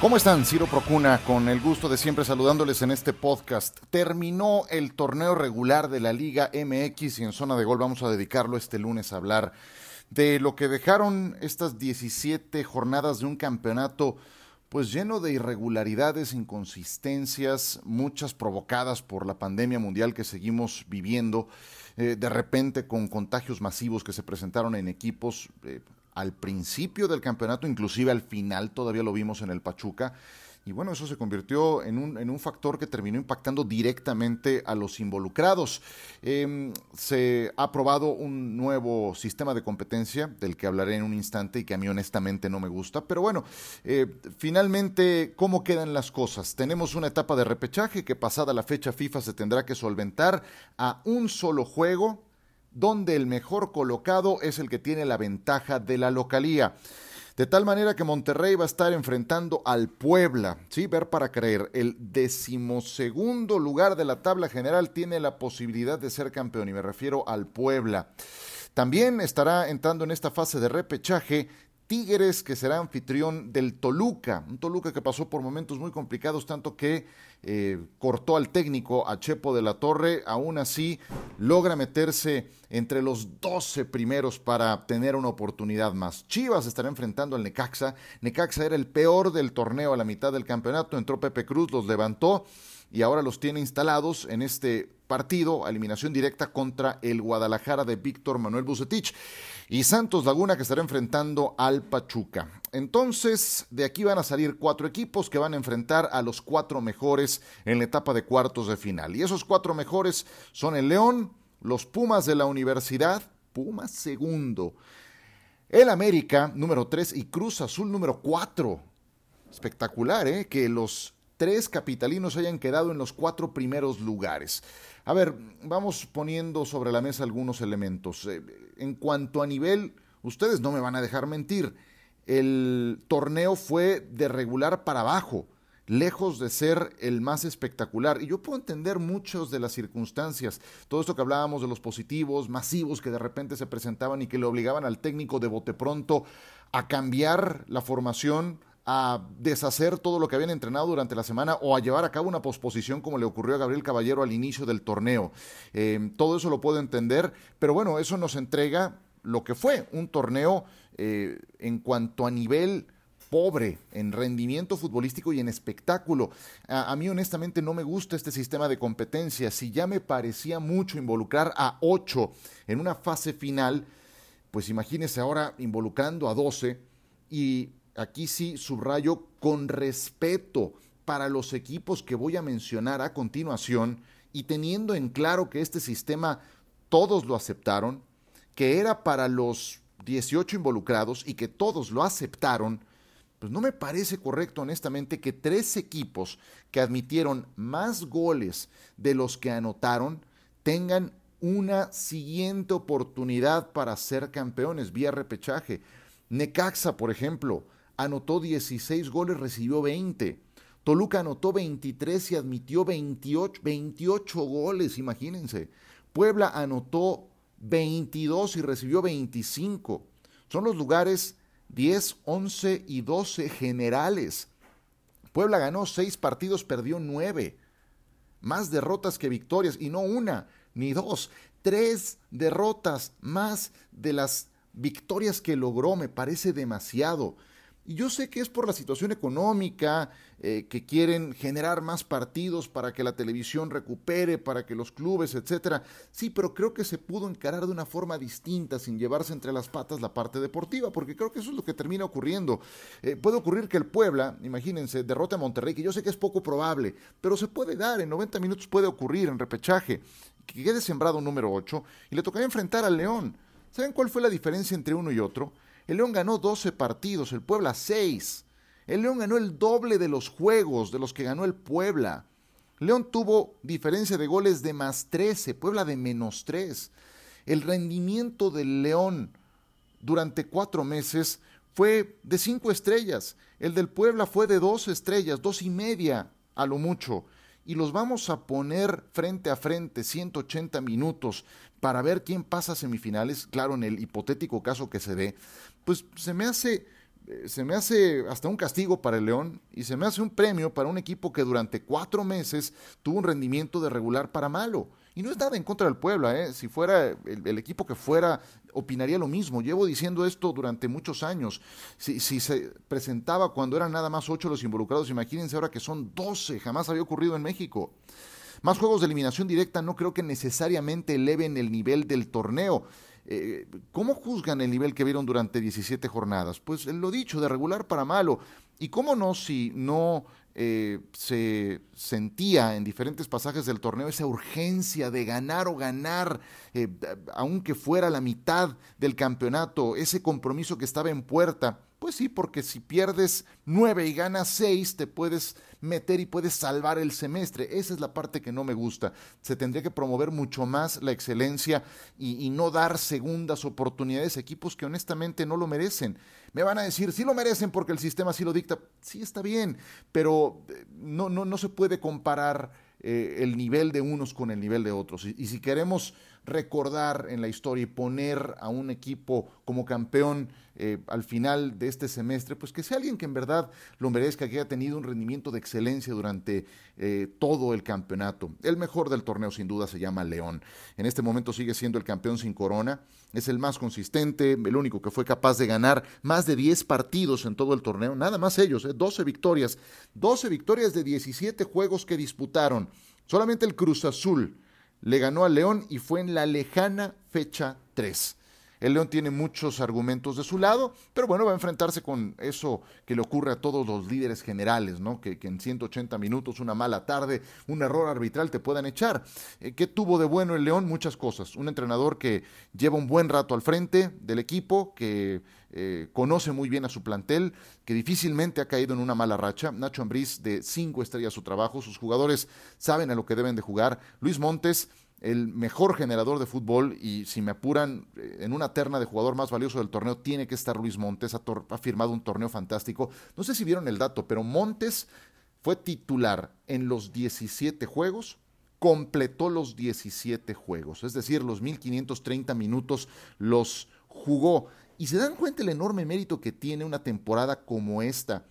¿Cómo están? Ciro Procuna, con el gusto de siempre saludándoles en este podcast. Terminó el torneo regular de la Liga MX y en zona de gol vamos a dedicarlo este lunes a hablar de lo que dejaron estas 17 jornadas de un campeonato pues lleno de irregularidades, inconsistencias, muchas provocadas por la pandemia mundial que seguimos viviendo, eh, de repente con contagios masivos que se presentaron en equipos, eh, al principio del campeonato, inclusive al final, todavía lo vimos en el Pachuca. Y bueno, eso se convirtió en un, en un factor que terminó impactando directamente a los involucrados. Em, se ha aprobado un nuevo sistema de competencia, del que hablaré en un instante y que a mí honestamente no me gusta. Pero bueno, eh, finalmente, ¿cómo quedan las cosas? Tenemos una etapa de repechaje que pasada la fecha FIFA se tendrá que solventar a un solo juego donde el mejor colocado es el que tiene la ventaja de la localía. De tal manera que Monterrey va a estar enfrentando al Puebla, ¿sí? Ver para creer. El decimosegundo lugar de la tabla general tiene la posibilidad de ser campeón, y me refiero al Puebla. También estará entrando en esta fase de repechaje Tigres, que será anfitrión del Toluca, un Toluca que pasó por momentos muy complicados, tanto que eh, cortó al técnico a Chepo de la Torre, aún así logra meterse entre los 12 primeros para tener una oportunidad más. Chivas estará enfrentando al Necaxa, Necaxa era el peor del torneo a la mitad del campeonato, entró Pepe Cruz, los levantó y ahora los tiene instalados en este partido, eliminación directa contra el Guadalajara de Víctor Manuel Bucetich y Santos Laguna que estará enfrentando al Pachuca. Entonces, de aquí van a salir cuatro equipos que van a enfrentar a los cuatro mejores en la etapa de cuartos de final. Y esos cuatro mejores son el León, los Pumas de la Universidad, Pumas segundo, el América número tres y Cruz Azul número cuatro. Espectacular, ¿eh? Que los tres capitalinos hayan quedado en los cuatro primeros lugares. A ver, vamos poniendo sobre la mesa algunos elementos. Eh, en cuanto a nivel, ustedes no me van a dejar mentir, el torneo fue de regular para abajo, lejos de ser el más espectacular. Y yo puedo entender muchas de las circunstancias, todo esto que hablábamos de los positivos, masivos que de repente se presentaban y que le obligaban al técnico de bote pronto a cambiar la formación, a deshacer todo lo que habían entrenado durante la semana o a llevar a cabo una posposición como le ocurrió a Gabriel Caballero al inicio del torneo. Eh, todo eso lo puedo entender, pero bueno, eso nos entrega lo que fue un torneo eh, en cuanto a nivel pobre en rendimiento futbolístico y en espectáculo. A, a, mí honestamente no me gusta este sistema de competencia. Si ya me parecía mucho involucrar a ocho en una fase final, pues imagínese ahora involucrando a doce y aquí sí subrayo con respeto para los equipos que voy a mencionar a continuación y teniendo en claro que este sistema todos lo aceptaron, que era para los 18 involucrados y que todos lo aceptaron, pues no me parece correcto honestamente que tres equipos que admitieron más goles de los que anotaron tengan una siguiente oportunidad para ser campeones vía repechaje. Necaxa, por ejemplo, anotó 16 goles, recibió 20. Toluca anotó 23 y admitió 28, 28 goles, imagínense. Puebla anotó 22 y recibió 25. Son los lugares 10, 11 y 12 generales. Puebla ganó 6 partidos, perdió 9. Más derrotas que victorias, y no una ni dos, tres derrotas más de las victorias que logró, me parece demasiado. Y yo sé que es por la situación económica, eh, que quieren generar más partidos para que la televisión recupere, para que los clubes, etcétera. Sí, pero creo que se pudo encarar de una forma distinta, sin llevarse entre las patas la parte deportiva, porque creo que eso es lo que termina ocurriendo. Eh, puede ocurrir que el Puebla, imagínense, derrote a Monterrey, que yo sé que es poco probable, pero se puede dar, en 90 minutos puede ocurrir en repechaje, que quede sembrado número 8 y le tocaría enfrentar al León. ¿Saben cuál fue la diferencia entre uno y otro? El León ganó 12 partidos, el Puebla 6. El León ganó el doble de los juegos de los que ganó el Puebla. León tuvo diferencia de goles de más 13, Puebla de menos 3. El rendimiento del León durante cuatro meses fue de cinco estrellas. El del Puebla fue de dos estrellas, dos y media a lo mucho. Y los vamos a poner frente a frente 180 minutos para ver quién pasa a semifinales, claro, en el hipotético caso que se dé, pues se me hace eh, se me hace hasta un castigo para el León y se me hace un premio para un equipo que durante cuatro meses tuvo un rendimiento de regular para malo. Y no es nada en contra del Puebla, ¿eh? si fuera el, equipo que fuera, opinaría lo mismo. Llevo diciendo esto durante muchos años. Si, si, se presentaba cuando eran nada más ocho los involucrados, imagínense ahora que son doce, jamás había ocurrido en México. Más juegos de eliminación directa no creo que necesariamente eleven el nivel del torneo. Eh, ¿Cómo juzgan el nivel que vieron durante 17 jornadas? Pues lo dicho, de regular para malo. ¿Y cómo no si no eh, se sentía en diferentes pasajes del torneo esa urgencia de ganar o ganar, eh, aunque fuera la mitad del campeonato, ese compromiso que estaba en puerta? Pues sí, porque si pierdes nueve y ganas seis, te puedes meter y puedes salvar el semestre. Esa es la parte que no me gusta. Se tendría que promover mucho más la excelencia y, no dar segundas oportunidades a equipos que honestamente no lo merecen. Me van a decir, sí lo merecen porque el sistema sí lo dicta. Sí está bien, pero eh, no, no, no se puede comparar eh, el nivel de unos con el nivel de otros. y si queremos recordar en la historia y poner a un equipo como campeón eh, al final de este semestre, pues que sea alguien que en verdad lo merezca, que haya tenido un rendimiento de excelencia durante eh, todo el campeonato. El mejor del torneo sin duda se llama León. En este momento sigue siendo el campeón sin corona, es el más consistente, el único que fue capaz de ganar más de 10 partidos en todo el torneo, nada más ellos, 12 eh, victorias, 12 victorias de 17 juegos que disputaron. Solamente el Cruz Azul le ganó al León y fue en la lejana fecha 3. El León tiene muchos argumentos de su lado, pero bueno, va a enfrentarse con eso que le ocurre a todos los líderes generales, ¿no? Que, en 180 minutos, una mala tarde, un error arbitral te puedan echar. Eh, ¿Qué tuvo de bueno el León? Muchas cosas. Un entrenador que lleva un buen rato al frente del equipo, que eh, conoce muy bien a su plantel, que difícilmente ha caído en una mala racha. Nacho Ambriz de cinco estrellas su trabajo, sus jugadores saben a lo que deben de jugar. Luis Montes el mejor generador de fútbol y si me apuran eh, en una terna de jugador más valioso del torneo tiene que estar Luis Montes, ha, firmado un torneo fantástico. No sé si vieron el dato, pero Montes fue titular en los 17 juegos, completó los 17 juegos, es decir, los 1530 minutos los jugó. Y se dan cuenta el enorme mérito que tiene una temporada como esta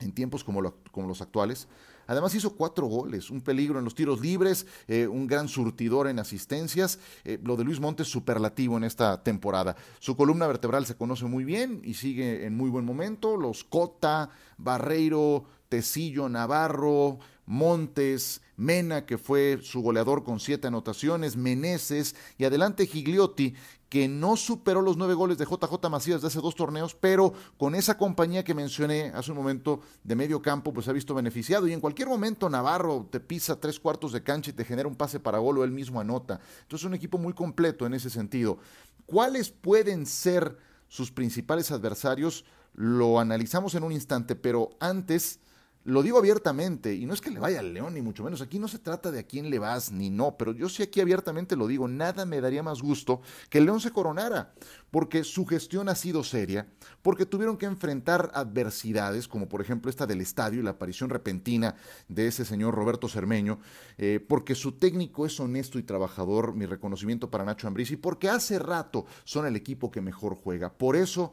en tiempos como, como los actuales Además hizo cuatro goles, un peligro en los tiros libres, eh, un gran surtidor en asistencias. Eh, lo de Luis Montes superlativo en esta temporada. Su columna vertebral se conoce muy bien y sigue en muy buen momento. Los Cota, Barreiro, Tecillo, Navarro, Montes, Mena, que fue su goleador con siete anotaciones, Meneses y adelante Gigliotti, que no superó los nueve goles de JJ Macías de hace dos torneos, pero con esa compañía que mencioné hace un momento de medio campo, pues ha visto beneficiado. Y en cualquier momento Navarro te pisa tres cuartos de cancha y te genera un pase para gol o él mismo anota. Entonces es un equipo muy completo en ese sentido. ¿Cuáles pueden ser sus principales adversarios? Lo analizamos en un instante, pero antes lo digo abiertamente, y no es que le vaya al León, ni mucho menos, aquí no se trata de a quién le vas ni no, pero yo sí aquí abiertamente lo digo, nada me daría más gusto que el León se coronara, porque su gestión ha sido seria, porque tuvieron que enfrentar adversidades, como por ejemplo esta del estadio y la aparición repentina de ese señor Roberto Cermeño, eh, porque su técnico es honesto y trabajador, mi reconocimiento para Nacho Ambriz, y porque hace rato son el equipo que mejor juega. Por eso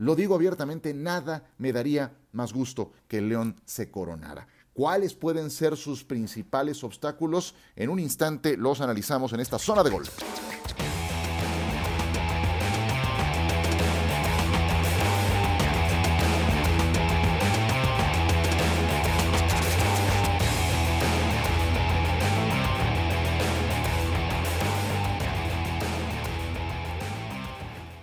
lo digo abiertamente, nada me daría más gusto que el León se coronara. ¿Cuáles pueden ser sus principales obstáculos? En un instante los analizamos en esta zona de gol.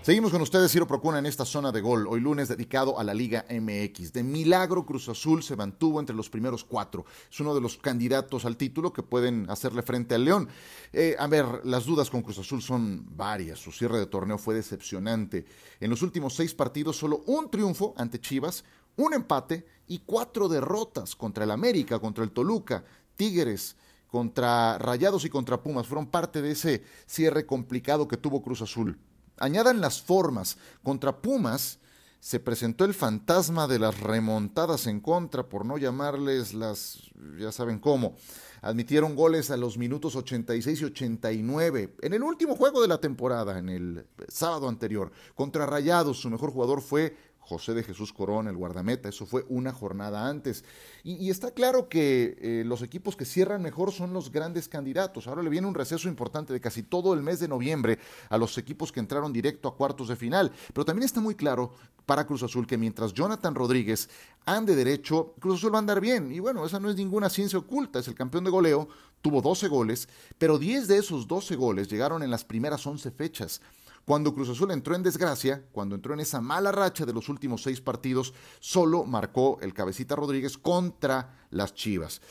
Seguimos con ustedes, Ciro Procuna, en esta zona de gol. Hoy lunes dedicado a la Liga MX. De milagro, Cruz Azul se mantuvo entre los primeros cuatro. Es uno de los candidatos al título que pueden hacerle frente al León. Eh, a ver, las dudas con Cruz Azul son varias. Su cierre de torneo fue decepcionante. En los últimos seis partidos, solo un triunfo ante Chivas, un empate y cuatro derrotas contra el América, contra el Toluca, Tigres contra Rayados y contra Pumas. Fueron parte de ese cierre complicado que tuvo Cruz Azul. Añadan las formas. Contra Pumas se presentó el fantasma de las remontadas en contra, por no llamarles las, ya saben cómo. Admitieron goles a los minutos 86 y 89. En el último juego de la temporada, en el sábado anterior, contra Rayados, su mejor jugador fue José de Jesús Corón, el guardameta. Eso fue una jornada antes. Y, está claro que eh, los equipos que cierran mejor son los grandes candidatos. Ahora le viene un receso importante de casi todo el mes de noviembre a los equipos que entraron directo a cuartos de final. Pero también está muy claro para Cruz Azul que mientras Jonathan Rodríguez ande derecho, Cruz Azul va a andar bien. Y bueno, esa no es ninguna ciencia oculta. Es el campeón de goleo, tuvo 12 goles, pero 10 de esos 12 goles llegaron en las primeras 11 fechas. Cuando Cruz Azul entró en desgracia, cuando entró en esa mala racha de los últimos seis partidos, solo marcó el cabecita Rodríguez contra las Chivas.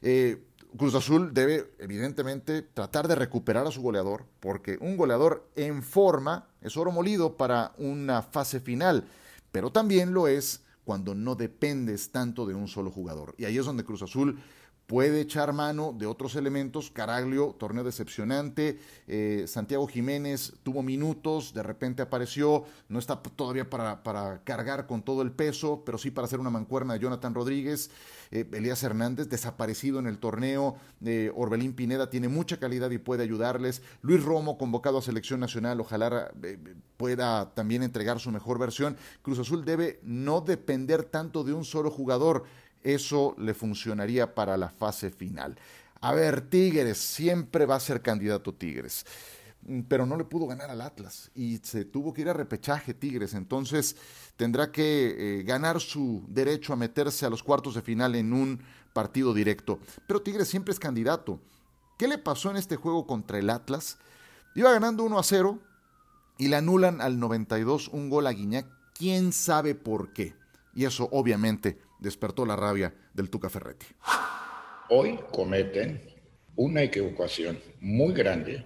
Eh, Cruz Azul debe, evidentemente, tratar de recuperar a su goleador, porque un goleador en forma es oro molido para una fase final, pero también lo es cuando no dependes tanto de un solo jugador. Y ahí es donde Cruz Azul puede echar mano de otros elementos. Caraglio, torneo decepcionante. Eh, Santiago Jiménez tuvo minutos, de repente apareció. No está todavía para, para, cargar con todo el peso, pero sí para hacer una mancuerna de Jonathan Rodríguez. Eh, Elías Hernández, desaparecido en el torneo. Eh, Orbelín Pineda tiene mucha calidad y puede ayudarles. Luis Romo, convocado a selección nacional, ojalá pueda también entregar su mejor versión. Cruz Azul debe no depender tanto de un solo jugador eso le funcionaría para la fase final. A ver, Tigres, siempre va a ser candidato Tigres, mm, pero no le pudo ganar al Atlas y se tuvo que ir a repechaje Tigres, entonces tendrá que eh, ganar su derecho a meterse a los cuartos de final en un partido directo. Pero Tigres siempre es candidato. ¿Qué le pasó en este juego contra el Atlas? Iba ganando 1 a 0 y le anulan al 92 un gol a Guiñac. ¿Quién sabe por qué? Y eso obviamente despertó la rabia del Tuca Ferretti. Hoy cometen una equivocación muy grande,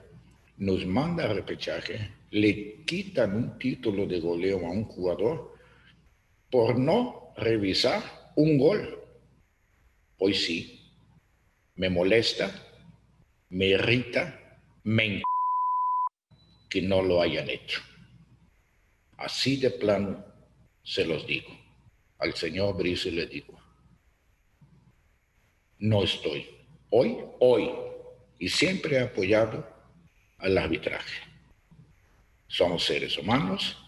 nos manda a repechaje, le quitan un título de goleo a un jugador por no revisar un gol. Hoy sí, me molesta, me irrita, me que no lo hayan hecho. Así de plano se los digo al señor Brice le digo, no estoy. Hoy, hoy, y siempre he apoyado al arbitraje. Somos seres humanos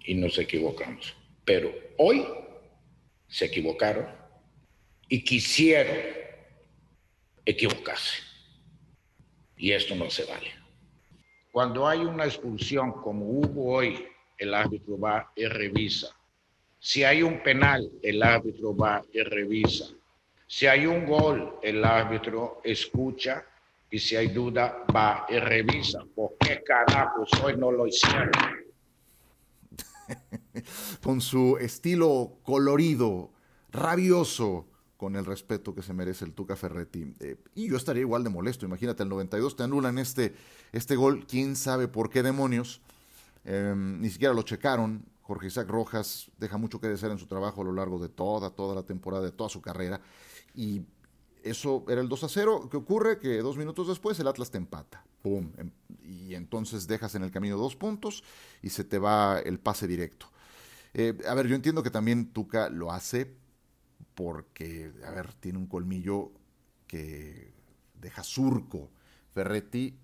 y nos equivocamos. Pero hoy se equivocaron y quisieron equivocarse. Y esto no se vale. Cuando hay una expulsión como hubo hoy, el árbitro va y revisa si hay un penal, el árbitro va y revisa. Si hay un gol, el árbitro escucha y si hay duda, va y revisa. ¿Por qué carajos hoy no lo hicieron? con su estilo colorido, rabioso, con el respeto que se merece el Tuca Ferretti. Eh, y yo estaría igual de molesto. Imagínate, el 92 te anulan este, este gol. ¿Quién sabe por qué demonios? Em, ni siquiera lo checaron. Jorge Isaac Rojas deja mucho que desear en su trabajo a lo largo de toda, toda la temporada, de toda su carrera. Y eso era el 2 a 0. ¿Qué ocurre? Que dos minutos después el Atlas te empata. ¡Pum! Em, y entonces dejas en el camino dos puntos y se te va el pase directo. Eh, a ver, yo entiendo que también Tuca lo hace porque, a ver, tiene un colmillo que deja surco. Ferretti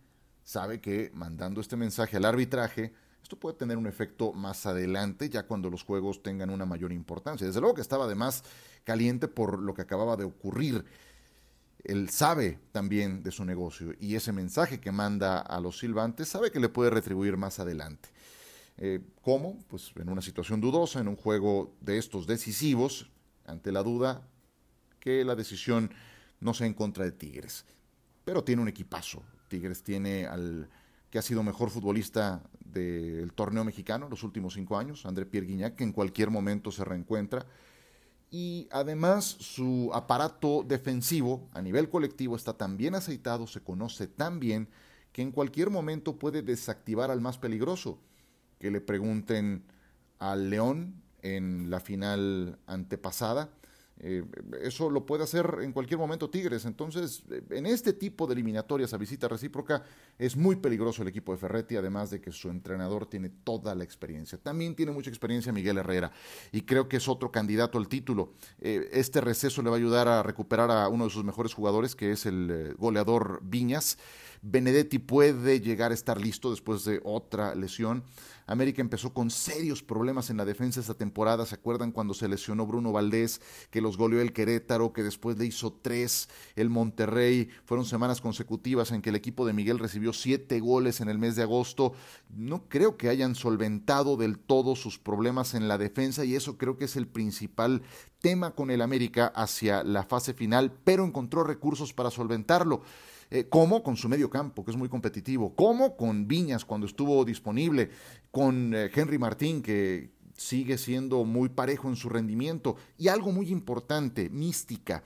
sabe que mandando este mensaje al arbitraje, esto puede tener un efecto más adelante, ya cuando los juegos tengan una mayor importancia. Desde luego que estaba además caliente por lo que acababa de ocurrir. Él sabe también de su negocio y ese mensaje que manda a los silbantes sabe que le puede retribuir más adelante. Eh, ¿Cómo? Pues en una situación dudosa, en un juego de estos decisivos, ante la duda que la decisión no sea en contra de Tigres. Pero tiene un equipazo. Tigres tiene al que ha sido mejor futbolista del torneo mexicano los últimos cinco años, André Pierre Guignac, que en cualquier momento se reencuentra. Y además su aparato defensivo a nivel colectivo está tan bien aceitado, se conoce tan bien, que en cualquier momento puede desactivar al más peligroso. Que le pregunten al León en la final antepasada, eh, eso lo puede hacer en cualquier momento Tigres. Entonces, eh, en este tipo de eliminatorias a visita recíproca es muy peligroso el equipo de Ferretti, además de que su entrenador tiene toda la experiencia. También tiene mucha experiencia Miguel Herrera y creo que es otro candidato al título. Eh, este receso le va a ayudar a recuperar a uno de sus mejores jugadores, que es el goleador Viñas. Benedetti puede llegar a estar listo después de otra lesión. América empezó con serios problemas en la defensa esta temporada. ¿Se acuerdan cuando se lesionó Bruno Valdés, que los goleó el Querétaro, que después le hizo tres el Monterrey? Fueron semanas consecutivas en que el equipo de Miguel recibió siete goles en el mes de agosto. No creo que hayan solventado del todo sus problemas en la defensa y eso creo que es el principal tema con el América hacia la fase final, pero encontró recursos para solventarlo. Eh, como con su medio campo, que es muy competitivo, como con Viñas cuando estuvo disponible, con eh, Henry Martín, que sigue siendo muy parejo en su rendimiento, y algo muy importante, mística.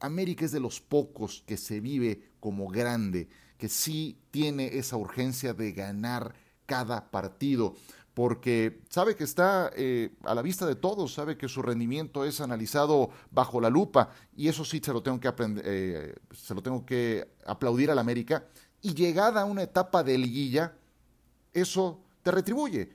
América es de los pocos que se vive como grande, que sí tiene esa urgencia de ganar cada partido porque sabe que está eh, a la vista de todos, sabe que su rendimiento es analizado bajo la lupa y eso sí se lo tengo que eh, se lo tengo que aplaudir al América y llegada a una etapa de liguilla, eso te retribuye,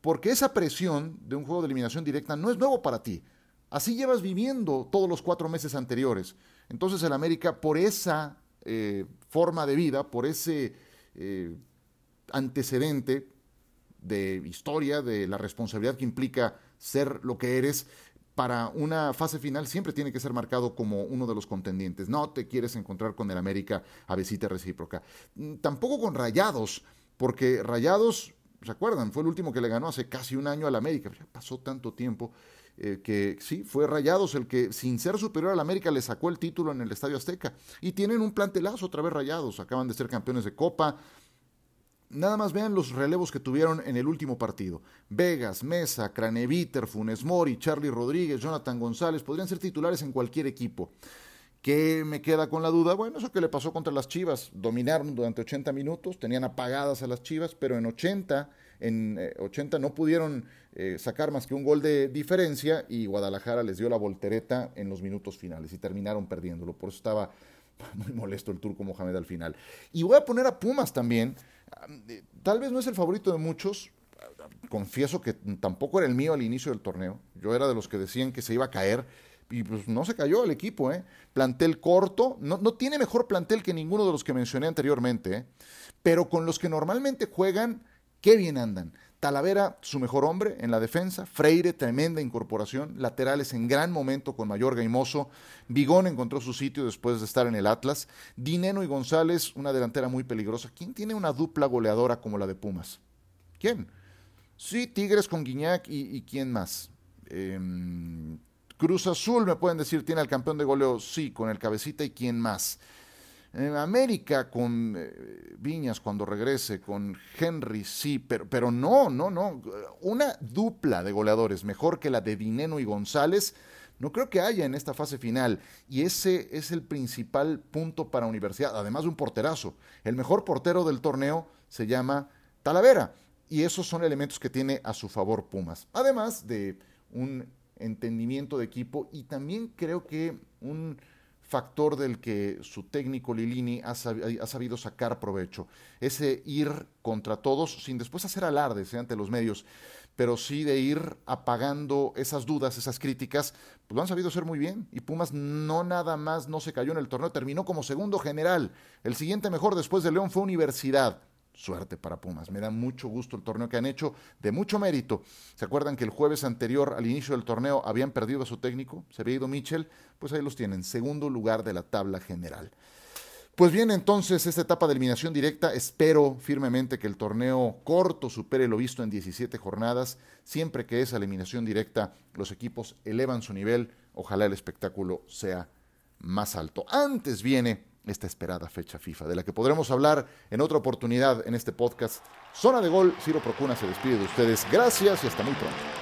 porque esa presión de un juego de eliminación directa no es nuevo para ti. Así llevas viviendo todos los cuatro meses anteriores. Entonces el América, por esa eh, forma de vida, por ese antecedente, de historia, de la responsabilidad que implica ser lo que eres, para una fase final siempre tiene que ser marcado como uno de los contendientes. No te quieres encontrar con el América a visita recíproca. Mm, tampoco con Rayados, porque Rayados, ¿se acuerdan? Fue el último que le ganó hace casi un año al América. Ya pasó tanto tiempo eh, que sí, fue Rayados el que, sin ser superior al América, le sacó el título en el Estadio Azteca. Y tienen un plantelazo otra vez Rayados. Acaban de ser campeones de Copa, Nada más vean los relevos que tuvieron en el último partido. Vegas, Mesa, Craneviter, Funes Mori, Charlie Rodríguez, Jonathan González podrían ser titulares en cualquier equipo. ¿Qué me queda con la duda? Bueno, eso que le pasó contra las Chivas. Dominaron durante 80 minutos, tenían apagadas a las Chivas, pero en 80, en 80 eh, no pudieron eh, sacar más que un gol de diferencia y Guadalajara les dio la voltereta en los minutos finales y terminaron perdiéndolo. Por eso estaba muy molesto el turco Mohamed al final. Y voy a poner a Pumas también Tal vez no es el favorito de muchos. Confieso que tampoco era el mío al inicio del torneo. Yo era de los que decían que se iba a caer y pues no se cayó el equipo, ¿eh? Plantel corto, no, no tiene mejor plantel que ninguno de los que mencioné anteriormente, ¿eh? Pero con los que normalmente juegan, qué bien andan. Talavera, su mejor hombre en la defensa. Freire, tremenda incorporación. Laterales en gran momento con Mayor Gaimoso. Vigón encontró su sitio después de estar en el Atlas. Dineno y González, una delantera muy peligrosa. ¿Quién tiene una dupla goleadora como la de Pumas? ¿Quién? Sí, Tigres con Guiñac y, quién más. Em, Cruz Azul, me pueden decir, tiene al campeón de goleo. Sí, con el cabecita y quién más. En América con eh, Viñas cuando regrese, con Henry sí, pero, pero no, no, no. Una dupla de goleadores mejor que la de Dineno y González, no creo que haya en esta fase final. Y ese es el principal punto para Universidad, además de un porterazo. El mejor portero del torneo se llama Talavera. Y esos son elementos que tiene a su favor Pumas. Además de un entendimiento de equipo y también creo que un factor del que su técnico Lilini ha, sabido sacar provecho. Ese ir contra todos sin después hacer alardes ante los medios, pero sí de ir apagando esas dudas, esas críticas, pues lo han sabido hacer muy bien. Y Pumas no nada más no se cayó en el torneo, terminó como segundo general. El siguiente mejor después de León fue Universidad suerte para Pumas. Me da mucho gusto el torneo que han hecho, de mucho mérito. ¿Se acuerdan que el jueves anterior, al inicio del torneo, habían perdido a su técnico? Se había ido Mitchell. Pues ahí los tienen, segundo lugar de la tabla general. Pues bien, entonces, esta etapa de eliminación directa, espero firmemente que el torneo corto supere lo visto en 17 jornadas. Siempre que es eliminación directa, los equipos elevan su nivel. Ojalá el espectáculo sea más alto. Antes viene esta esperada fecha FIFA, de la que podremos hablar en otra oportunidad en este podcast. Zona de Gol, Ciro Procuna se despide de ustedes. Gracias y hasta muy pronto.